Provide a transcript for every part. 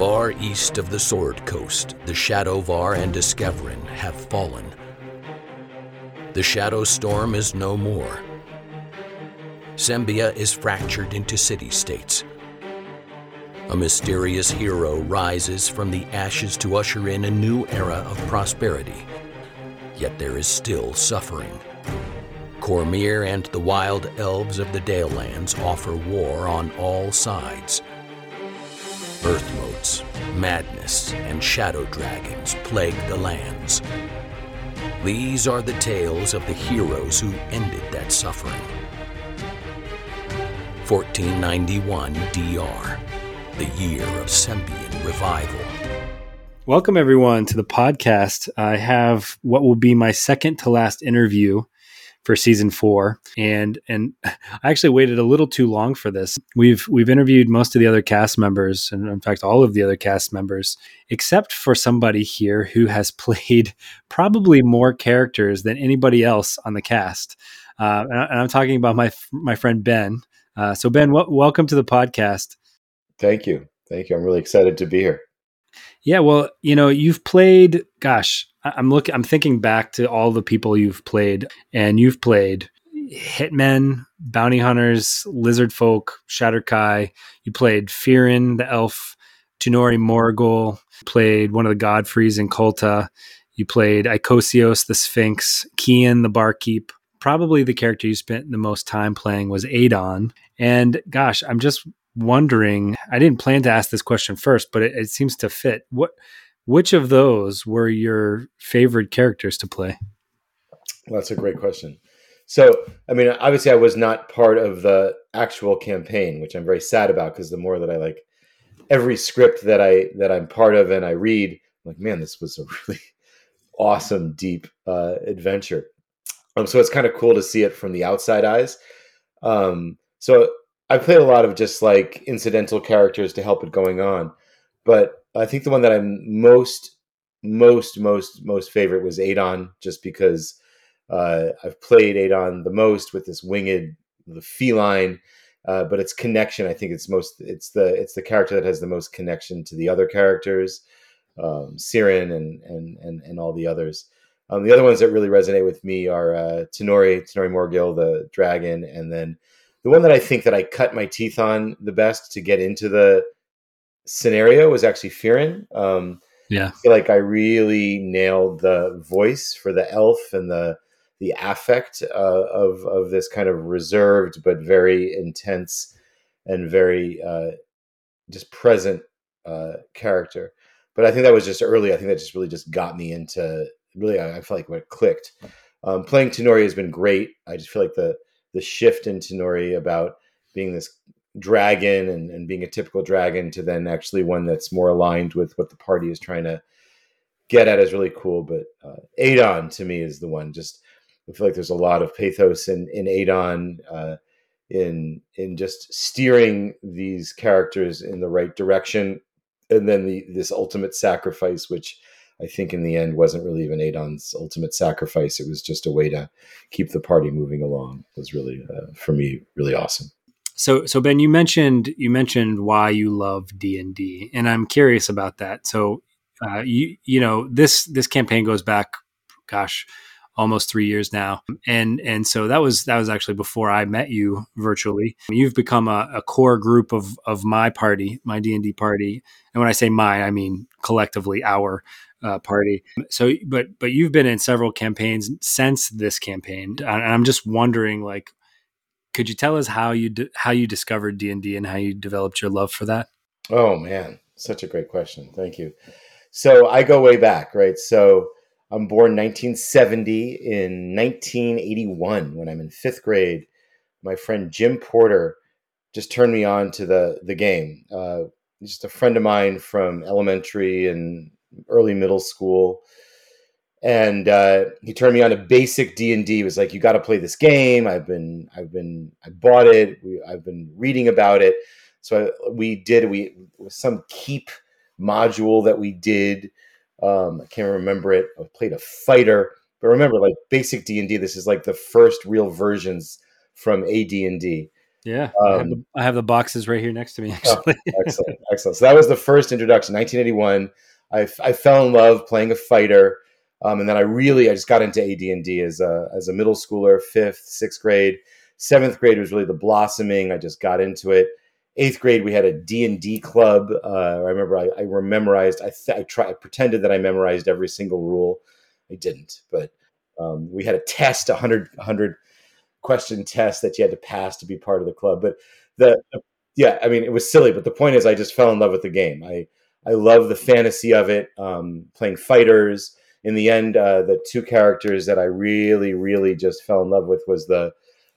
Far east of the Sword Coast, the Shadovar and Discoverin have fallen. The Shadow Storm is no more. Sembia is fractured into city states. A mysterious hero rises from the ashes to usher in a new era of prosperity. Yet there is still suffering. Cormyr and the wild elves of the Dalelands offer war on all sides. Earth motes, madness, and shadow dragons plague the lands. These are the tales of the heroes who ended that suffering. 1491 DR, the year of Sembian revival. Welcome, everyone, to the podcast. I have what will be my second to last interview for season four, and and I actually waited a little too long for this. We've we've interviewed most of the other cast members, and in fact, all of the other cast members, except for somebody here who has played probably more characters than anybody else on the cast. Uh, and, I, am talking about my my friend Ben. Uh, so Ben, w- welcome to the podcast. Thank you, thank you. I'm really excited to be here. Yeah, well, you know, you've played. Gosh, I'm looking. I'm thinking back to all the people you've played, and you've played hitmen, bounty hunters, lizard folk, Shadar-kai. You played Firin, the elf, Tinori Morgul. Played one of the Godfreys in Kulta. You played Icosios, the Sphinx, Kian, the barkeep. Probably the character you spent the most time playing was Adon. And gosh, I'm just wondering. I didn't plan to ask this question first, but it, it seems to fit. What, which of those were your favorite characters to play? Well, that's a great question. So, I mean, obviously, I was not part of the actual campaign, which I'm very sad about because the more that I like every script that I that I'm part of and I read, I'm like, man, this was a really awesome, deep uh, adventure. Um, so it's kind of cool to see it from the outside eyes. Um, so I played a lot of just like incidental characters to help it going on, but I think the one that I'm most, most, most, most favorite was Adon, just because uh, I've played Adon the most with this winged, the feline, uh, but its connection. I think it's most, it's the, it's the character that has the most connection to the other characters, um, Sirin and and and and all the others. Um, the other ones that really resonate with me are uh, Tenori Tinori Morgul, the dragon, and then the one that I think that I cut my teeth on the best to get into the scenario was actually Firin. Um, yeah, I feel like I really nailed the voice for the elf and the the affect uh, of of this kind of reserved but very intense and very uh, just present uh, character. But I think that was just early. I think that just really just got me into really. I, I felt like when it clicked. Um, playing Tinori has been great. I just feel like the the shift in Tinori about being this dragon and, and being a typical dragon to then actually one that's more aligned with what the party is trying to get at is really cool. But uh, Adon to me is the one. Just I feel like there's a lot of pathos in in Adon, uh, in in just steering these characters in the right direction, and then the this ultimate sacrifice, which I think in the end wasn't really even Adon's ultimate sacrifice. It was just a way to keep the party moving along. It was really uh, for me really awesome. So, so Ben, you mentioned you mentioned why you love D and D, and I'm curious about that. So, uh, you you know this this campaign goes back, gosh, almost three years now, and and so that was that was actually before I met you virtually. You've become a, a core group of of my party, my D and D party, and when I say my, I mean collectively our uh, party. So, but but you've been in several campaigns since this campaign, and I'm just wondering, like, could you tell us how you how you discovered D and D and how you developed your love for that? Oh man, such a great question. Thank you. So I go way back, right? So I'm born 1970. In 1981, when I'm in fifth grade, my friend Jim Porter just turned me on to the the game. Uh, just a friend of mine from elementary and early middle school and uh, he turned me on to basic D and D. Was like, you got to play this game. I've been, I've been, I bought it. We, I've been reading about it. So I, we did. We some keep module that we did. Um, I can't remember it. I played a fighter, but remember, like basic D and D. This is like the first real versions from AD and D. Yeah, um, I, have um, the, I, have the, boxes right here next to me. Oh, actually, oh, excellent, excellent. So that was the first introduction, 1981. I, I fell in love playing a fighter, um, and then I really I just got into AD&D as a as a middle schooler, fifth, sixth grade, seventh grade was really the blossoming. I just got into it. Eighth grade, we had a D and D club. Uh, I remember I, I memorized. I, th- I, try, I pretended that I memorized every single rule. I didn't, but um, we had a test, a hundred hundred question test that you had to pass to be part of the club. But the, yeah, I mean, it was silly. But the point is, I just fell in love with the game. I I love the fantasy of it. Um, playing fighters. In the end, uh, the two characters that I really, really just fell in love with was the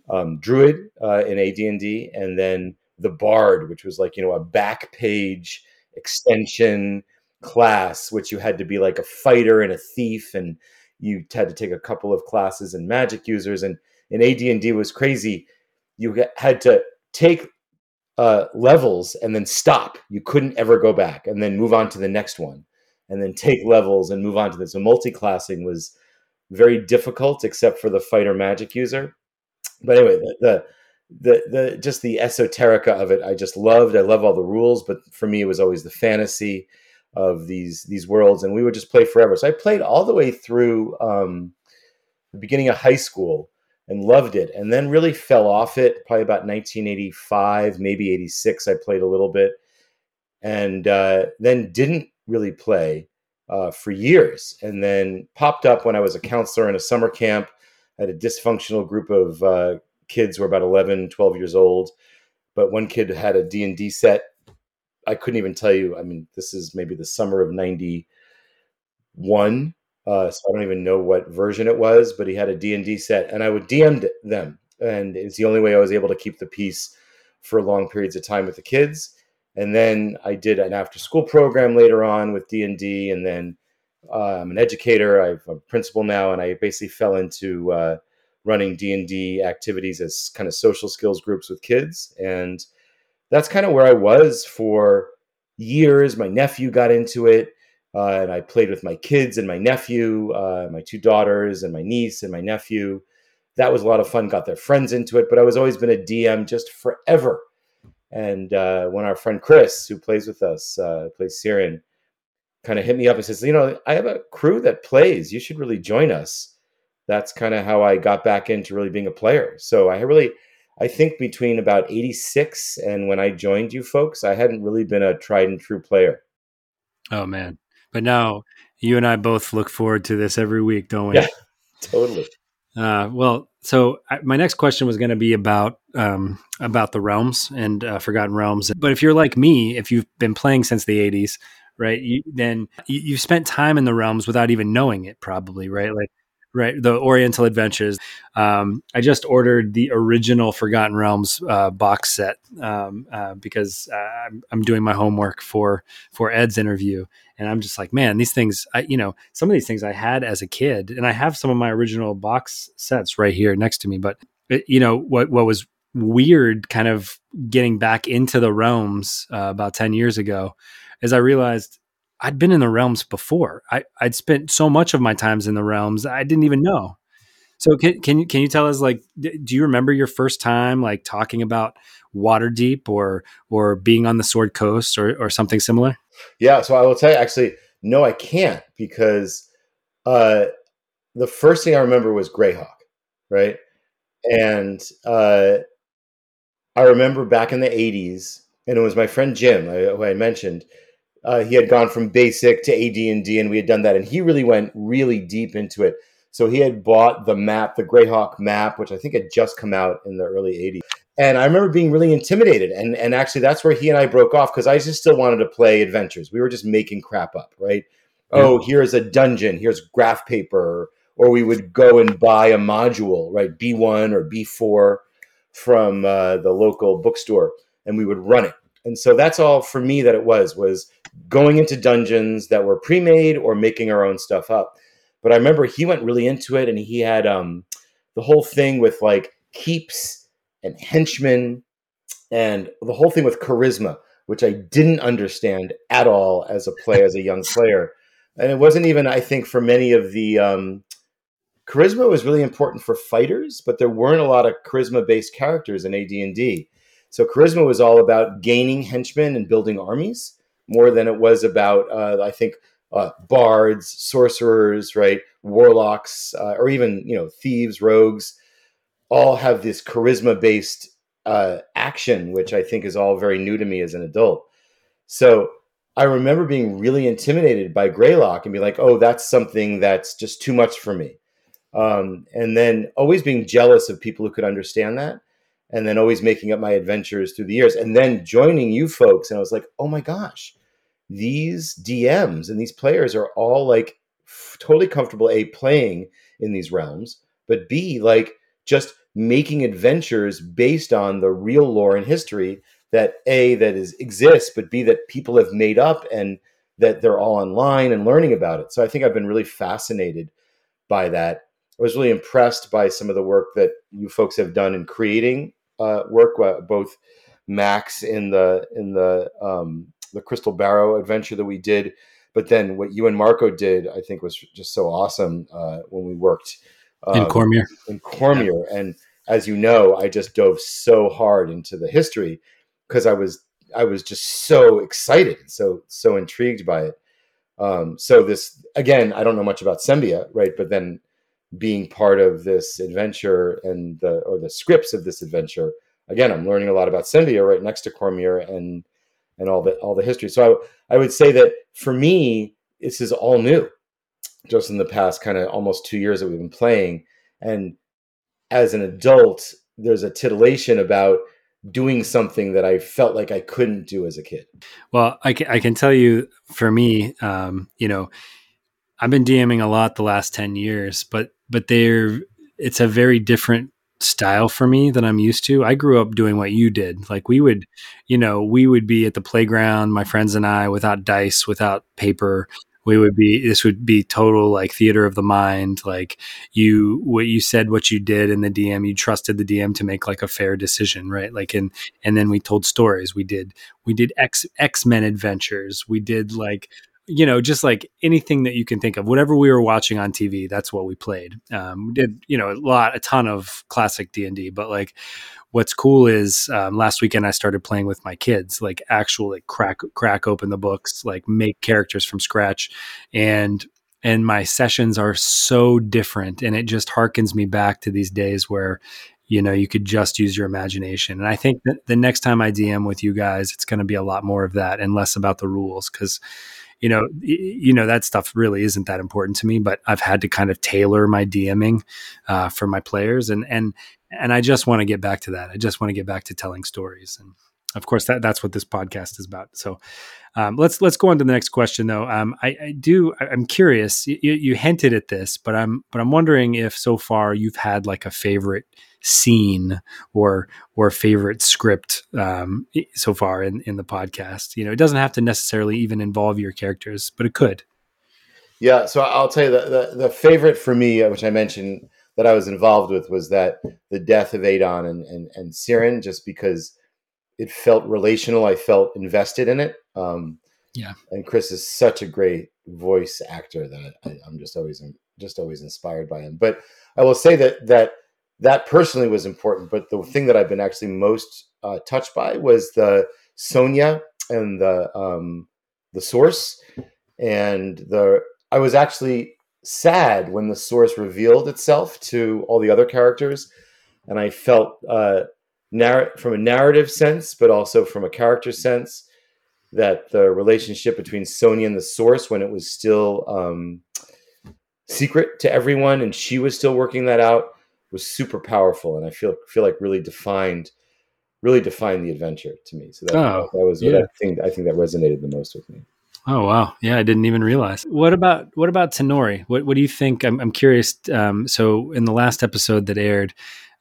um, druid uh, in AD&D, and then the bard, which was like you know a back page extension class, which you had to be like a fighter and a thief, and you had to take a couple of classes and magic users, and in AD&D was crazy. You had to take uh, levels and then stop. You couldn't ever go back, and then move on to the next one, and then take levels and move on to this. So multi-classing was very difficult, except for the fighter magic user. But anyway, the, the the the just the esoterica of it I just loved. I love all the rules, but for me it was always the fantasy of these these worlds, and we would just play forever. So I played all the way through um, the beginning of high school and loved it, and then really fell off it. Probably about 1985, maybe 86. I played a little bit, and uh, then didn't really play uh, for years, and then popped up when I was a counselor in a summer camp. at a dysfunctional group of uh, kids were about 11, 12 years old. But one kid had a D&D set. I couldn't even tell you. I mean, this is maybe the summer of 91. Uh, so I don't even know what version it was, but he had a D&D set and I would DM them. And it's the only way I was able to keep the peace for long periods of time with the kids. And then I did an after school program later on with D&D. And then uh, I'm an educator. I'm a principal now. And I basically fell into uh, running d&d activities as kind of social skills groups with kids and that's kind of where i was for years my nephew got into it uh, and i played with my kids and my nephew uh, my two daughters and my niece and my nephew that was a lot of fun got their friends into it but i was always been a dm just forever and uh, when our friend chris who plays with us uh, plays Siren, kind of hit me up and says you know i have a crew that plays you should really join us that's kind of how I got back into really being a player. So I really, I think between about 86 and when I joined you folks, I hadn't really been a tried and true player. Oh, man. But now you and I both look forward to this every week, don't we? Yeah, totally. Uh, well, so I, my next question was going to be about um, about the realms and uh, Forgotten Realms. But if you're like me, if you've been playing since the '80s, right, you, then you, you've spent time in the realms without even knowing it, probably, right? Like right the oriental adventures. Um, i just ordered the original forgotten realms uh, box set um, uh, because uh, I'm, I'm, doing my homework for for ed's interview. And i'm just like man these things i you know some of these things i had as a kid and i have some of my original box sets right here next to me. But it, you know what what was weird kind of getting back into the realms uh, about 10 years ago is i realized I'd been in the realms before. I, I'd spent so much of my times in the realms I didn't even know. So can can you can you tell us like do you remember your first time like talking about Waterdeep or or being on the Sword Coast or or something similar? Yeah, so I will tell you actually no I can't because uh the first thing I remember was Greyhawk, right? And uh I remember back in the 80s and it was my friend Jim who I mentioned uh, he had gone from basic to AD&D, and we had done that, and he really went really deep into it. So he had bought the map, the Greyhawk map, which I think had just come out in the early '80s. And I remember being really intimidated, and and actually that's where he and I broke off because I just still wanted to play adventures. We were just making crap up, right? Yeah. Oh, here's a dungeon, here's graph paper, or we would go and buy a module, right? B1 or B4 from uh, the local bookstore, and we would run it. And so that's all for me that it was was going into dungeons that were pre-made or making our own stuff up. But I remember he went really into it and he had um, the whole thing with like keeps and henchmen and the whole thing with charisma, which I didn't understand at all as a play as a young player. And it wasn't even, I think, for many of the um, charisma was really important for fighters, but there weren't a lot of charisma-based characters in AD&D. So charisma was all about gaining henchmen and building armies more than it was about, uh, I think, uh, bards, sorcerers, right, warlocks, uh, or even you know thieves, rogues, all have this charisma based uh, action, which I think is all very new to me as an adult. So I remember being really intimidated by Greyhawk and be like, "Oh, that's something that's just too much for me," um, and then always being jealous of people who could understand that. And then always making up my adventures through the years, and then joining you folks, and I was like, "Oh my gosh, these DMs and these players are all like f- totally comfortable a playing in these realms, but b like just making adventures based on the real lore and history that a that is exists, but b that people have made up and that they're all online and learning about it. So I think I've been really fascinated by that. I was really impressed by some of the work that you folks have done in creating uh, work, uh, both Max in the in the um, the Crystal Barrow adventure that we did. But then what you and Marco did, I think, was just so awesome uh, when we worked um, in Cormyr. In Cormyr, yeah. and as you know, I just dove so hard into the history because I was I was just so excited, so so intrigued by it. Um, so this again, I don't know much about Sembia, right? But then being part of this adventure and the or the scripts of this adventure, again, I'm learning a lot about Sembia right next to Cormyr and and all the all the history. So I, I would say that for me, this is all new, just in the past kind of almost two years that we've been playing. And as an adult, there's a titillation about doing something that I felt like I couldn't do as a kid. Well, I can, I can tell you for me, um, you know, I've been DMing a lot the last 10 years, but, but they're, it's a very different style for me than I'm used to. I grew up doing what you did. Like we would, you know, we would be at the playground, my friends and I, without dice, without paper. We would be. This would be total like theater of the mind. Like you, what you said, what you did in the DM. You trusted the DM to make like a fair decision, right? Like and and then we told stories. We did we did X X Men adventures. We did like you know, just like anything that you can think of, whatever we were watching on TV, that's what we played. Um, we did, you know, a lot, a ton of classic D and D, but like, what's cool is um, last weekend I started playing with my kids, like actually crack crack open the books, like make characters from scratch, and and my sessions are so different, and it just harkens me back to these days where you know you could just use your imagination and i think that the next time i dm with you guys it's going to be a lot more of that and less about the rules because you know, you know that stuff really isn't that important to me. But I've had to kind of tailor my DMing uh, for my players, and and and I just want to get back to that. I just want to get back to telling stories, and of course that that's what this podcast is about. So um, let's let's go on to the next question, though. Um, I, I, do. I'm curious. You, you hinted at this, but I'm but I'm wondering if so far you've had like a favorite scene or or favorite script um, so far in in the podcast. You know, it doesn't have to necessarily even involve your characters, but it could. Yeah, so I'll tell you the the, the favorite for me, uh, which I mentioned that I was involved with, was that the death of Adon and and, and Sirin, just because it felt relational. I felt invested in it. Um, yeah, and Chris is such a great voice actor that I, am just always just always inspired by him. But I will say that that that personally was important. But the thing that I've been actually most uh, touched by was the Sonia and the um, the source, and the I was actually sad when the source revealed itself to all the other characters, and I felt uh, narr- from a narrative sense, but also from a character sense, that the relationship between Sonia and the source, when it was still um, secret to everyone, and she was still working that out, was super powerful, and I feel feel like really defined, really defined the adventure to me. So that, oh, that was yeah. what I think I think that resonated the most with me. Oh wow, yeah, I didn't even realize. What about what about Tenori? What what do you think? I'm I'm curious. Um, so in the last episode that aired,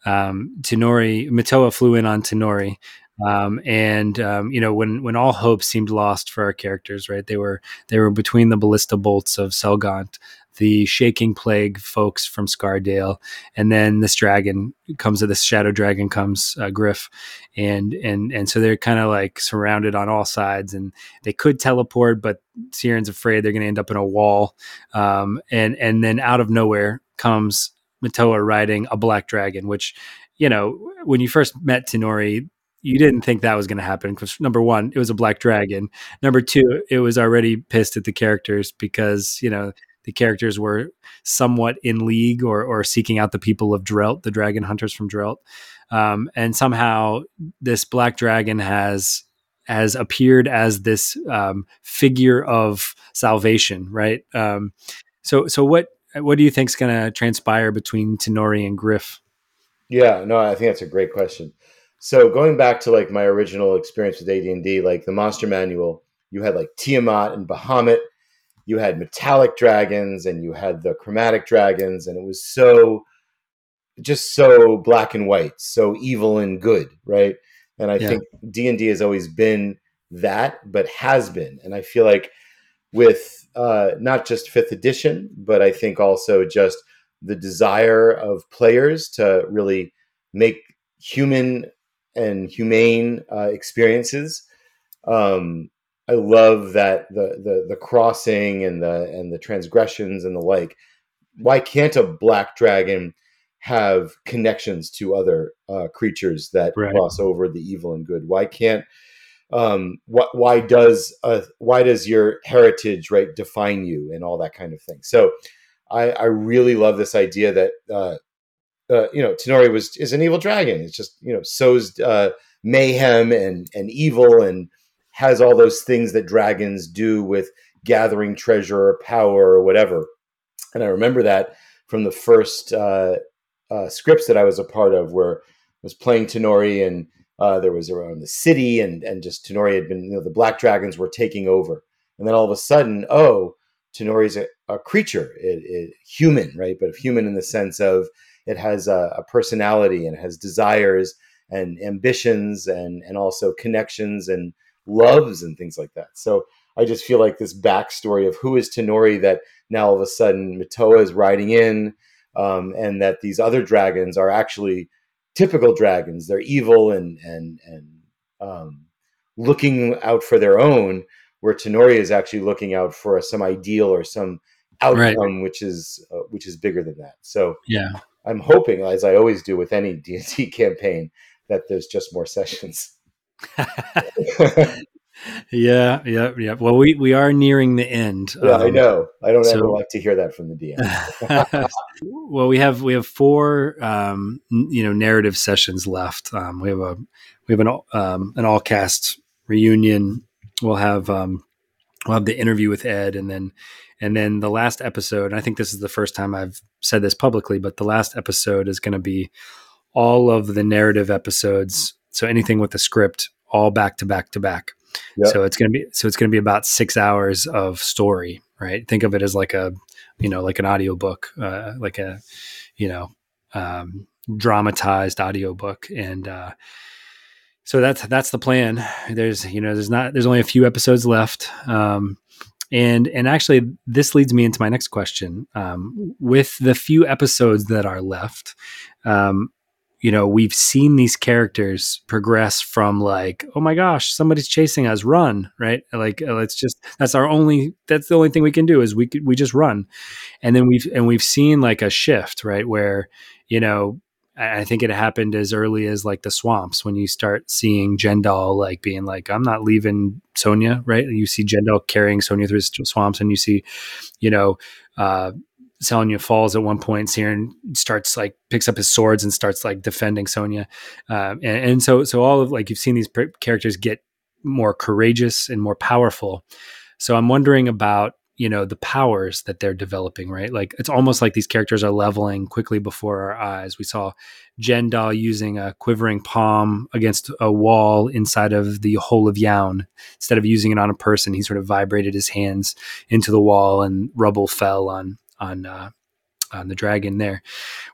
um, Tenori Matoa flew in on Tenori. Um, and um, you know when when all hope seemed lost for our characters, right? They were they were between the ballista bolts of Selgaunt, the shaking plague folks from Scardale, and then this dragon comes. This shadow dragon comes, uh, Griff, and and and so they're kind of like surrounded on all sides, and they could teleport, but Siren's afraid they're going to end up in a wall. Um, and and then out of nowhere comes Matoa riding a black dragon, which you know when you first met Tenori, you didn't think that was going to happen because number one, it was a black dragon. Number two, it was already pissed at the characters because you know the characters were somewhat in league or or seeking out the people of Drelt, the dragon hunters from Drelt, um, and somehow this black dragon has has appeared as this um, figure of salvation, right? Um, so so what what do you think is going to transpire between Tighnori and Griff? Yeah, no, I think that's a great question. So going back to like my original experience with AD&D, like the monster manual, you had like Tiamat and Bahamut, you had metallic dragons and you had the chromatic dragons and it was so just so black and white, so evil and good, right? And I yeah. think D&D has always been that, but has been. And I feel like with uh, not just fifth edition, but I think also just the desire of players to really make human and humane uh, experiences. Um, I love that the, the the crossing and the and the transgressions and the like. Why can't a black dragon have connections to other uh, creatures that right. cross over the evil and good? Why can't um, what, why does uh, why does your heritage right define you and all that kind of thing? So I, I really love this idea that uh, uh, you know Tighnori was is an evil dragon. It's just you know sows uh, mayhem and and evil and has all those things that dragons do with gathering treasure or power or whatever. And I remember that from the first uh, uh, scripts that I was a part of, where I was playing Tighnori and uh, there was around the city, and and just Tighnori had been, you know, the black dragons were taking over, and then all of a sudden, oh, Tighnori's a, a creature, it, it, human, right? But human in the sense of it has a, a, personality and has desires and ambitions and and also connections and loves and things like that. So I just feel like this backstory of who is Tighnori that now all of a sudden Matoa is riding in, um, and that these other dragons are actually typical dragons. They're evil and and and um, looking out for their own, where Tighnori is actually looking out for some ideal or some outcome, right. which is uh, which is bigger than that. So yeah, I'm hoping, as I always do with any D and D campaign, that there's just more sessions. yeah, yeah, yeah. Well, we we are nearing the end. Yeah, um, I know. I don't so, ever like to hear that from the DM. well, we have we have four um, you know narrative sessions left. Um, we have a we have an um, an all cast reunion. We'll have um, we'll have the interview with Ed, and then and then the last episode. And I think this is the first time I've said this publicly, but the last episode is going to be all of the narrative episodes. So anything with the script, all back to back to back. Yep. So it's going to be so it's going to be about six hours of story, right? Think of it as like a you know like an audiobook, uh, like a you know um, dramatized audiobook, and uh, so that's that's the plan. There's you know there's not there's only a few episodes left. Um, and and actually, this leads me into my next question. Um, with the few episodes that are left, um, you know, we've seen these characters progress from like, oh my gosh, somebody's chasing us, run, right? Like, uh, let's just that's our only that's the only thing we can do is we we just run, and then we've and we've seen like a shift, right, where you know. I think it happened as early as like the swamps when you start seeing Jendal like being like, I'm not leaving Sonia, right? You see Jendal carrying Sonia through the swamps, and you see, you know, uh, Sonya falls at one point. Siren starts like picks up his swords and starts like defending Sonya, uh, and, and, so so all of like you've seen these characters get more courageous and more powerful. So I'm wondering about you know the powers that they're developing, right? Like it's almost like these characters are leveling quickly before our eyes. We saw Jendal using a quivering palm against a wall inside of the hole of Yaun. Instead of using it on a person, he sort of vibrated his hands into the wall and rubble fell on on uh, on the dragon there.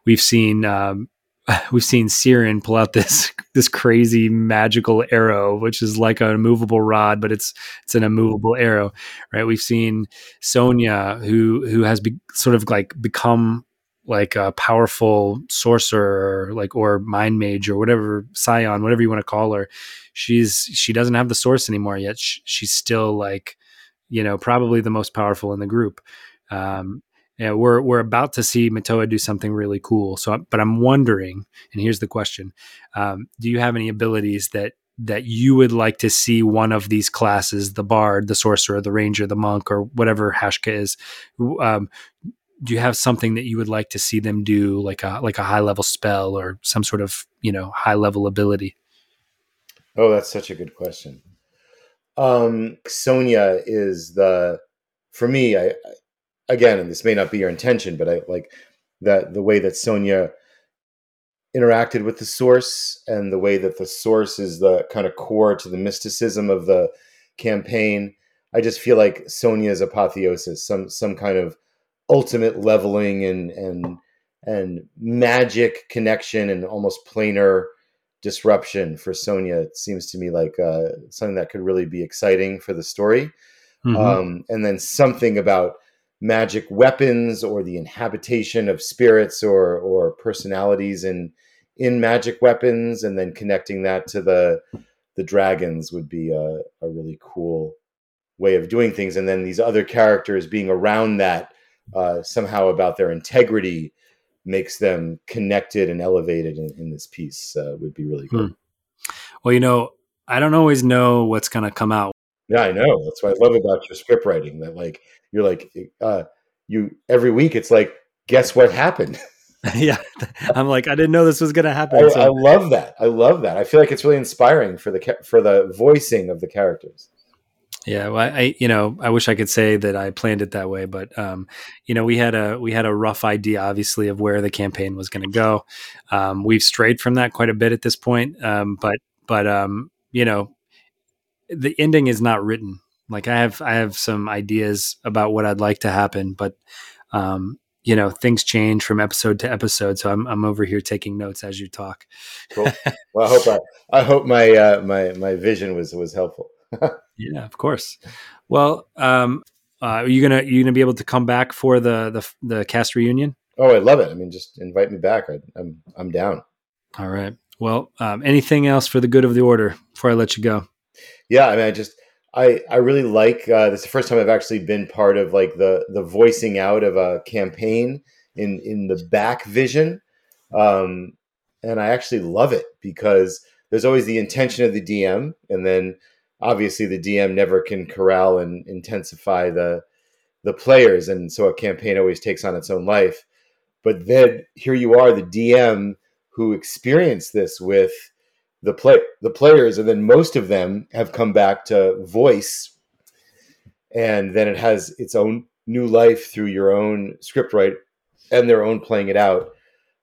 We've seen um, we've seen Siren pull out this this crazy magical arrow, which is like a movable rod, but it's it's an immovable arrow, right? We've seen Sonia, who who has be, sort of like become like a powerful sorcerer, or like or mind mage or whatever scion, whatever you want to call her. She's she doesn't have the source anymore yet. She, she's still like you know probably the most powerful in the group. Um, yeah, we're we're about to see Matoa do something really cool. So, but I'm wondering, and here's the question: um, Do you have any abilities that that you would like to see one of these classes, the bard, the sorcerer, the ranger, the monk, or whatever Hashka is? Um, do you have something that you would like to see them do, like a like a high level spell or some sort of you know high level ability? Oh, that's such a good question. Um, Sonia is the for me. I again, and this may not be your intention, but I like that the way that Sonia interacted with the source and the way that the source is the kind of core to the mysticism of the campaign. I just feel like Sonia's apotheosis, some some kind of ultimate leveling and and and magic connection and almost planar disruption for Sonia. It seems to me like uh, something that could really be exciting for the story. Mm-hmm. Um, and then something about magic weapons or the inhabitation of spirits or or personalities in in magic weapons, and then connecting that to the the dragons would be a, a really cool way of doing things. And then these other characters being around that uh, somehow about their integrity makes them connected and elevated in, in this piece uh, would be really cool Hmm. Well, you know, I don't always know what's going to come out. Yeah, I know. That's what I love about your script writing. That like you're like uh, you every week. It's like guess what happened. yeah, I'm like I didn't know this was going to happen. I, so. I love that. I love that. I feel like it's really inspiring for the for the voicing of the characters. Yeah, well, I you know I wish I could say that I planned it that way, but um, you know we had a we had a rough idea, obviously, of where the campaign was going to go. Um, we've strayed from that quite a bit at this point, um, but but um, you know the ending is not written. Like I have I have some ideas about what I'd like to happen, but um, you know things change from episode to episode. So I'm I'm over here taking notes as you talk. cool. Well, I hope I, I hope my uh, my my vision was was helpful. yeah, of course. Well, um, uh, are you gonna you gonna be able to come back for the the the cast reunion? Oh, I love it. I mean, just invite me back. I, am I'm, I'm down. All right. Well, um, anything else for the good of the order before I let you go? Yeah, I mean, I just I I really like uh, this. Is the first time I've actually been part of like the the voicing out of a campaign in in the back vision, um, and I actually love it because there's always the intention of the DM, and then obviously the DM never can corral and intensify the the players, and so a campaign always takes on its own life. But then here you are, the DM who experienced this with the play the players, and then most of them have come back to voice, and then it has its own new life through your own script write and their own playing it out.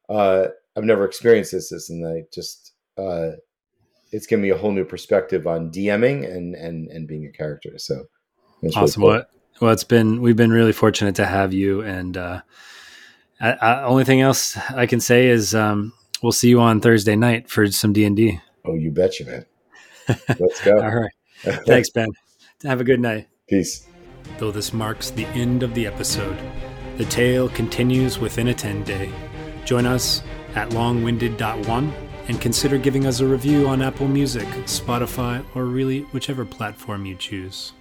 Uh, I've never experienced this, this and I just uh, it's given me a whole new perspective on DMing and and and being a character. So awesome. Really cool. Well, well, it's been we've been really fortunate to have you. And uh, I, I, only thing else I can say is um, we'll see you on Thursday night for some D and D. Oh, you betcha, man. Let's go. All right. Thanks, Ben. Have a good night. Peace. Though this marks the end of the episode, the tale continues within a 10 day. Join us at longwinded.one and consider giving us a review on Apple Music, Spotify, or really whichever platform you choose.